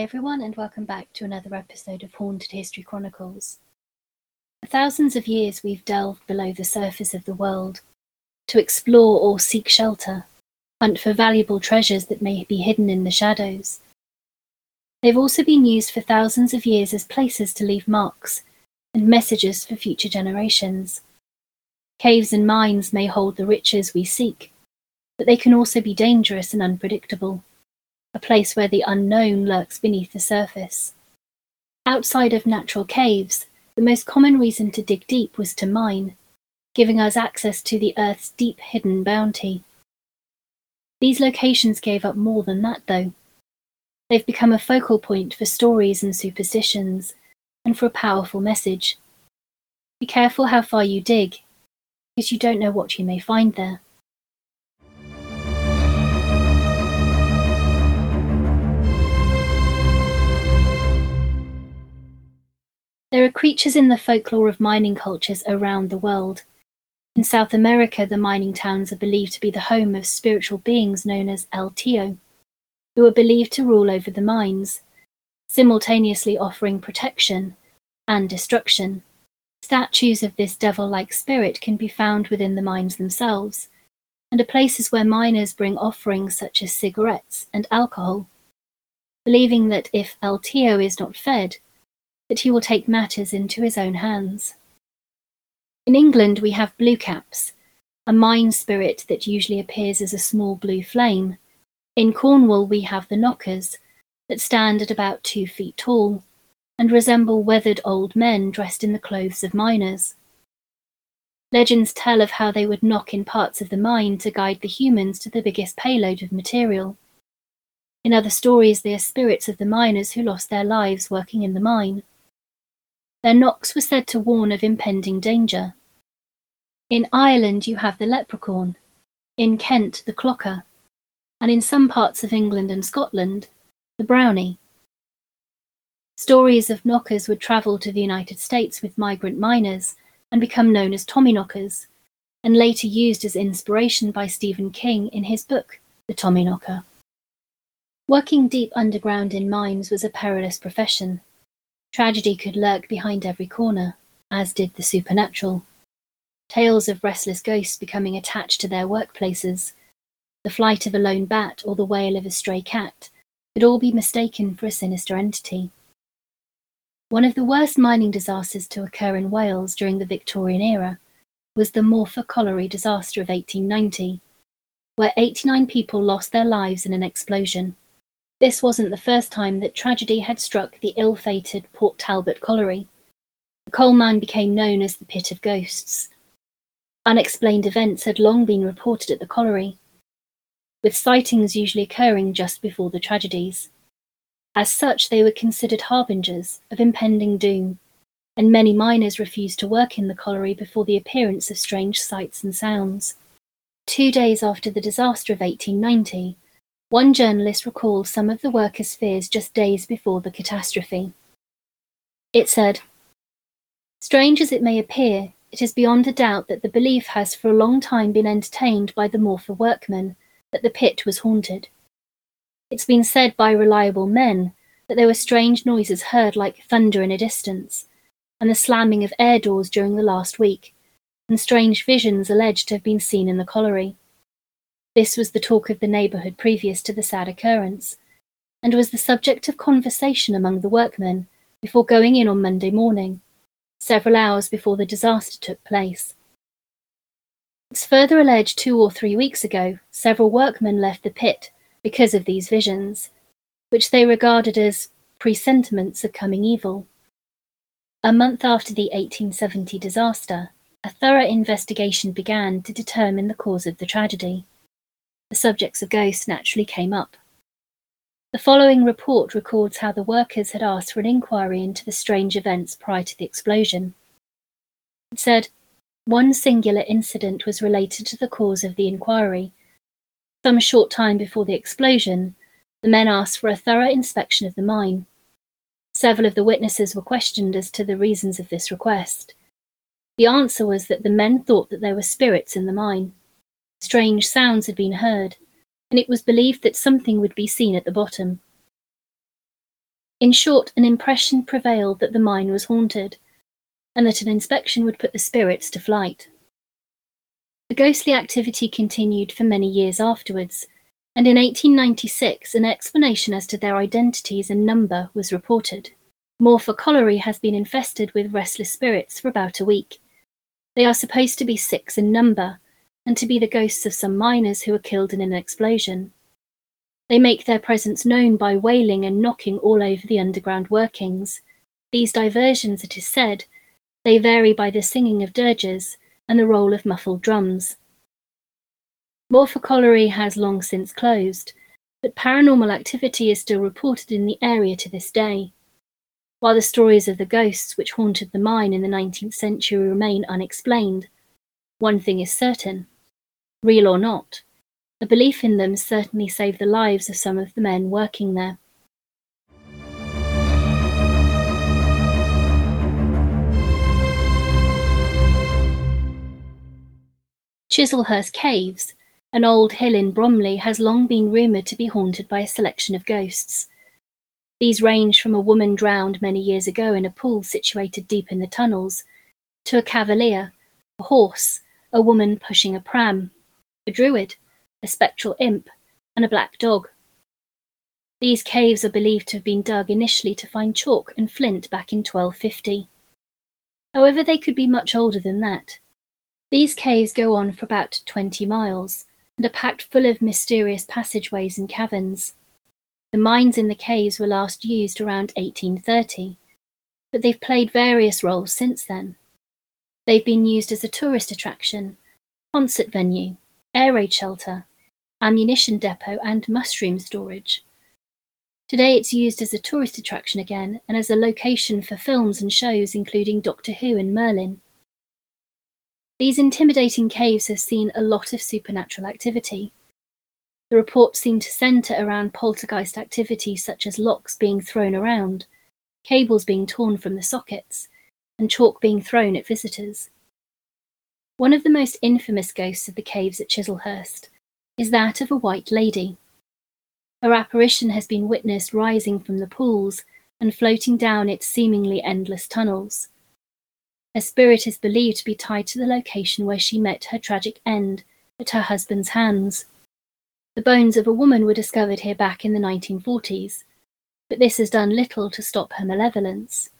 Everyone, and welcome back to another episode of Haunted History Chronicles. For thousands of years, we've delved below the surface of the world to explore or seek shelter, hunt for valuable treasures that may be hidden in the shadows. They've also been used for thousands of years as places to leave marks and messages for future generations. Caves and mines may hold the riches we seek, but they can also be dangerous and unpredictable, a place where the unknown lurks beneath the surface. Outside of natural caves, the most common reason to dig deep was to mine, giving us access to the Earth's deep hidden bounty. These locations gave up more than that, though. They've become a focal point for stories and superstitions, and for a powerful message. Be careful how far you dig, because you don't know what you may find there. There are creatures in the folklore of mining cultures around the world. In South America, the mining towns are believed to be the home of spiritual beings known as El Tío, who are believed to rule over the mines, simultaneously offering protection and destruction. Statues of this devil like spirit can be found within the mines themselves, and are places where miners bring offerings such as cigarettes and alcohol, believing that if El Tío is not fed, that he will take matters into his own hands. In England, we have blue caps, a mine spirit that usually appears as a small blue flame. In Cornwall, we have the knockers, that stand at about two feet tall and resemble weathered old men dressed in the clothes of miners. Legends tell of how they would knock in parts of the mine to guide the humans to the biggest payload of material. In other stories, they are spirits of the miners who lost their lives working in the mine. Their knocks were said to warn of impending danger. In Ireland, you have the leprechaun, in Kent, the clocker, and in some parts of England and Scotland, the brownie. Stories of knockers would travel to the United States with migrant miners and become known as Tommyknockers, and later used as inspiration by Stephen King in his book, The Tommyknocker. Working deep underground in mines was a perilous profession, Tragedy could lurk behind every corner, as did the supernatural. Tales of restless ghosts becoming attached to their workplaces, the flight of a lone bat or the wail of a stray cat could all be mistaken for a sinister entity. One of the worst mining disasters to occur in Wales during the Victorian era was the Morfa Colliery disaster of 1890, where 89 people lost their lives in an explosion. This wasn't the first time that tragedy had struck the ill-fated Port Talbot colliery. The coal mine became known as the Pit of Ghosts. Unexplained events had long been reported at the colliery, with sightings usually occurring just before the tragedies. As such, they were considered harbingers of impending doom, and many miners refused to work in the colliery before the appearance of strange sights and sounds. Two days after the disaster of 1890, one journalist recalled some of the workers' fears just days before the catastrophe. It said, Strange as it may appear, it is beyond a doubt that the belief has for a long time been entertained by the Morfa workmen that the pit was haunted. It's been said by reliable men that there were strange noises heard like thunder in a distance, and the slamming of air doors during the last week, and strange visions alleged to have been seen in the colliery. This was the talk of the neighbourhood previous to the sad occurrence, and was the subject of conversation among the workmen before going in on Monday morning, several hours before the disaster took place. It's further alleged two or three weeks ago, several workmen left the pit because of these visions, which they regarded as presentiments of coming evil. A month after the 1870 disaster, a thorough investigation began to determine the cause of the tragedy the subjects of ghosts naturally came up. The following report records how the workers had asked for an inquiry into the strange events prior to the explosion. It said, one singular incident was related to the cause of the inquiry. Some short time before the explosion, the men asked for a thorough inspection of the mine. Several of the witnesses were questioned as to the reasons of this request. The answer was that the men thought that there were spirits in the mine. Strange sounds had been heard, and it was believed that something would be seen at the bottom. In short, an impression prevailed that the mine was haunted, and that an inspection would put the spirits to flight. The ghostly activity continued for many years afterwards, and in 1896 an explanation as to their identities and number was reported. Morfa Colliery has been infested with restless spirits for about a week. They are supposed to be six in number, and to be the ghosts of some miners who were killed in an explosion. They make their presence known by wailing and knocking all over the underground workings. These diversions, it is said, they vary by the singing of dirges and the roll of muffled drums. Morfa Colliery has long since closed, but paranormal activity is still reported in the area to this day. While the stories of the ghosts which haunted the mine in the 19th century remain unexplained, one thing is certain real or not, a belief in them certainly saved the lives of some of the men working there. Chislehurst Caves an old hill in Bromley has long been rumoured to be haunted by a selection of ghosts. These range from a woman drowned many years ago in a pool situated deep in the tunnels, to a cavalier, a horse, a woman pushing a pram, a druid, a spectral imp, and a black dog. These caves are believed to have been dug initially to find chalk and flint back in 1250. However, they could be much older than that. These caves go on for about 20 miles, and are packed full of mysterious passageways and caverns. The mines in the caves were last used around 1830, but they've played various roles since then. They've been used as a tourist attraction, concert venue, air raid shelter, ammunition depot, and mushroom storage. Today it's used as a tourist attraction again and as a location for films and shows including Doctor Who and Merlin. These intimidating caves have seen a lot of supernatural activity. The reports seem to centre around poltergeist activity such as locks being thrown around, cables being torn from the sockets, and chalk being thrown at visitors. One of the most infamous ghosts of the caves at Chislehurst is that of a white lady. Her apparition has been witnessed rising from the pools and floating down its seemingly endless tunnels. Her spirit is believed to be tied to the location where she met her tragic end at her husband's hands. The bones of a woman were discovered here back in the 1940s, but this has done little to stop her malevolence.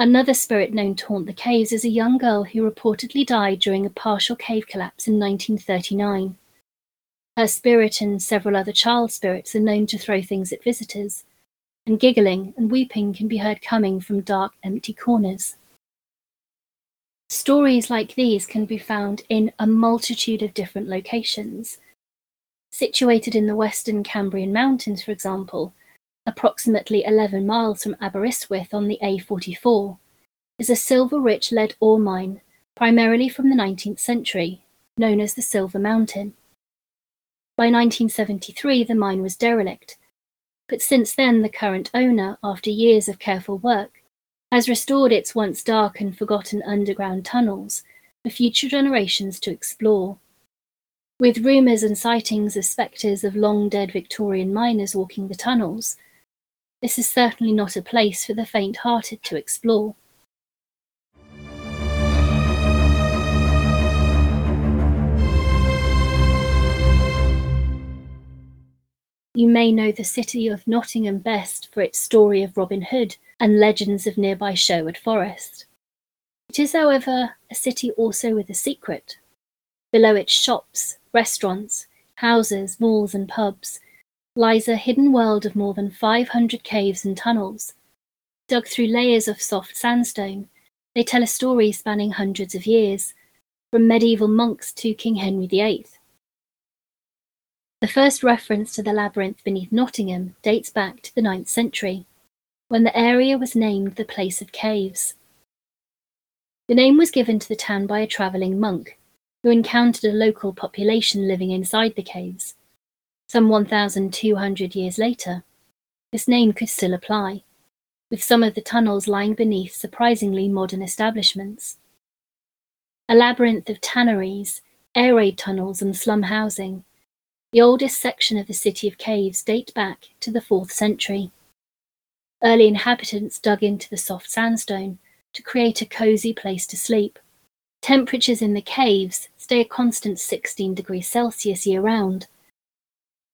Another spirit known to haunt the caves is a young girl who reportedly died during a partial cave collapse in 1939. Her spirit and several other child spirits are known to throw things at visitors, and giggling and weeping can be heard coming from dark, empty corners. Stories like these can be found in a multitude of different locations. Situated in the western Cambrian Mountains, for example, approximately 11 miles from Aberystwyth on the A44, is a silver-rich lead ore mine, primarily from the 19th century, known as the Silver Mountain. By 1973 the mine was derelict, but since then the current owner, after years of careful work, has restored its once dark and forgotten underground tunnels for future generations to explore. With rumours and sightings of spectres of long dead Victorian miners walking the tunnels, this is certainly not a place for the faint hearted to explore. You may know the city of Nottingham best for its story of Robin Hood and legends of nearby Sherwood Forest. It is, however, a city also with a secret. Below its shops, restaurants, houses, malls, and pubs lies a hidden world of more than 500 caves and tunnels. Dug through layers of soft sandstone, they tell a story spanning hundreds of years, from medieval monks to King Henry VIII. The first reference to the labyrinth beneath Nottingham dates back to the 9th century when the area was named the Place of Caves. The name was given to the town by a travelling monk who encountered a local population living inside the caves. Some 1,200 years later, this name could still apply, with some of the tunnels lying beneath surprisingly modern establishments. A labyrinth of tanneries, air raid tunnels, and slum housing, the oldest section of the city of caves date back to the 4th century. Early inhabitants dug into the soft sandstone to create a cozy place to sleep. Temperatures in the caves stay a constant 16 degrees Celsius year round.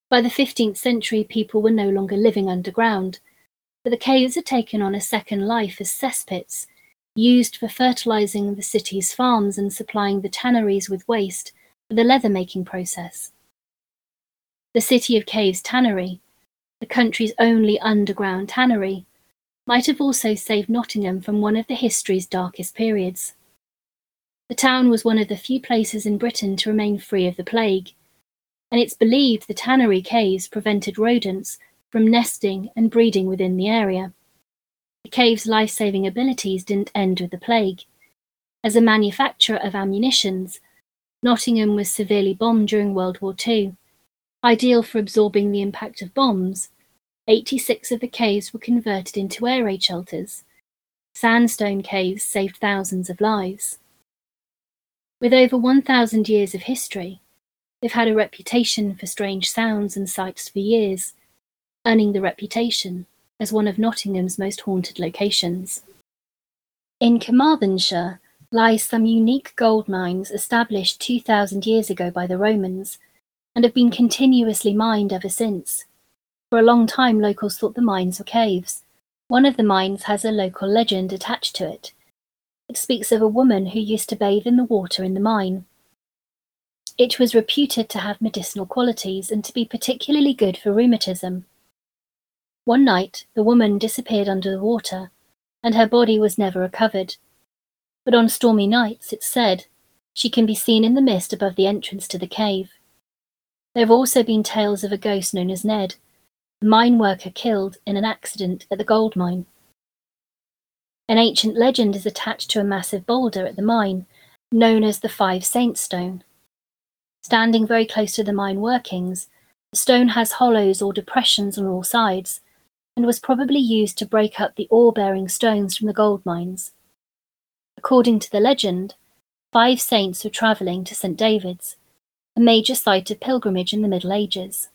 By the 15th century, people were no longer living underground, but the caves had taken on a second life as cesspits, used for fertilizing the city's farms and supplying the tanneries with waste for the leather making process. The City of Caves Tannery, the country's only underground tannery, might have also saved Nottingham from one of the history's darkest periods. The town was one of the few places in Britain to remain free of the plague, and it's believed the tannery caves prevented rodents from nesting and breeding within the area. The cave's life saving abilities didn't end with the plague. As a manufacturer of ammunitions, Nottingham was severely bombed during World War II. Ideal for absorbing the impact of bombs, 86 of the caves were converted into air raid shelters. Sandstone caves saved thousands of lives. With over 1,000 years of history, they've had a reputation for strange sounds and sights for years, earning the reputation as one of Nottingham's most haunted locations. In Carmarthenshire lies some unique gold mines established 2,000 years ago by the Romans and have been continuously mined ever since. For a long time, locals thought the mines were caves. One of the mines has a local legend attached to it. It speaks of a woman who used to bathe in the water in the mine. It was reputed to have medicinal qualities and to be particularly good for rheumatism. One night, the woman disappeared under the water, and her body was never recovered. But on stormy nights, it's said, she can be seen in the mist above the entrance to the cave. There have also been tales of a ghost known as Ned, a mine worker killed in an accident at the gold mine. An ancient legend is attached to a massive boulder at the mine, known as the Five Saints Stone. Standing very close to the mine workings, the stone has hollows or depressions on all sides, and was probably used to break up the ore bearing stones from the gold mines. According to the legend, five saints were travelling to St. David's, a major site of pilgrimage in the Middle Ages.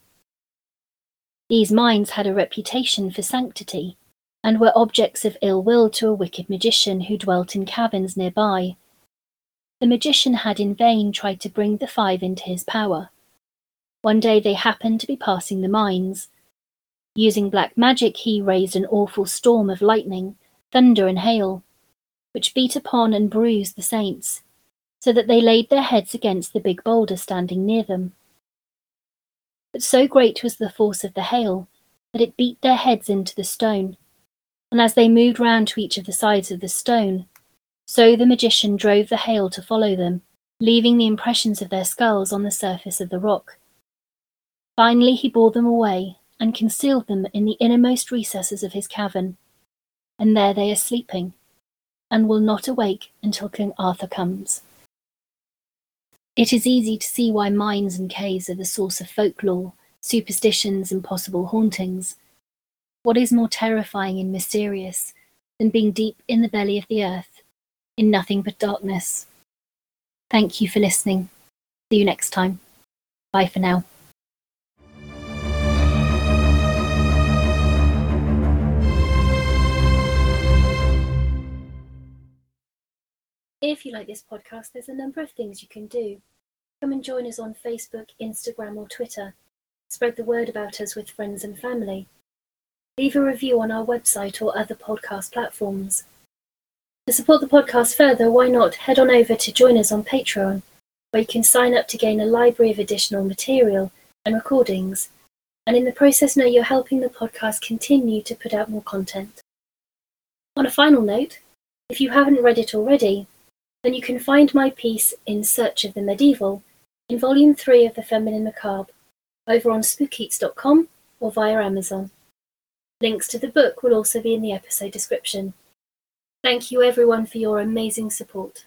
These mines had a reputation for sanctity, and were objects of ill will to a wicked magician who dwelt in caverns nearby. The magician had in vain tried to bring the five into his power. One day they happened to be passing the mines. Using black magic, he raised an awful storm of lightning, thunder, and hail, which beat upon and bruised the saints, so that they laid their heads against the big boulder standing near them. But so great was the force of the hail that it beat their heads into the stone, and as they moved round to each of the sides of the stone, so the magician drove the hail to follow them, leaving the impressions of their skulls on the surface of the rock. Finally, he bore them away and concealed them in the innermost recesses of his cavern, and there they are sleeping, and will not awake until King Arthur comes. It is easy to see why mines and caves are the source of folklore, superstitions, and possible hauntings. What is more terrifying and mysterious than being deep in the belly of the earth, in nothing but darkness? Thank you for listening. See you next time. Bye for now. If you like this podcast, there's a number of things you can do. Come and join us on Facebook, Instagram, or Twitter. Spread the word about us with friends and family leave a review on our website or other podcast platforms. To support the podcast further, why not head on over to join us on Patreon, where you can sign up to gain a library of additional material and recordings, and in the process know you're helping the podcast continue to put out more content. On a final note, if you haven't read it already, then you can find my piece In Search of the Medieval in Volume 3 of The Feminine Macabre over on spookeats.com or via Amazon. Links to the book will also be in the episode description. Thank you everyone for your amazing support.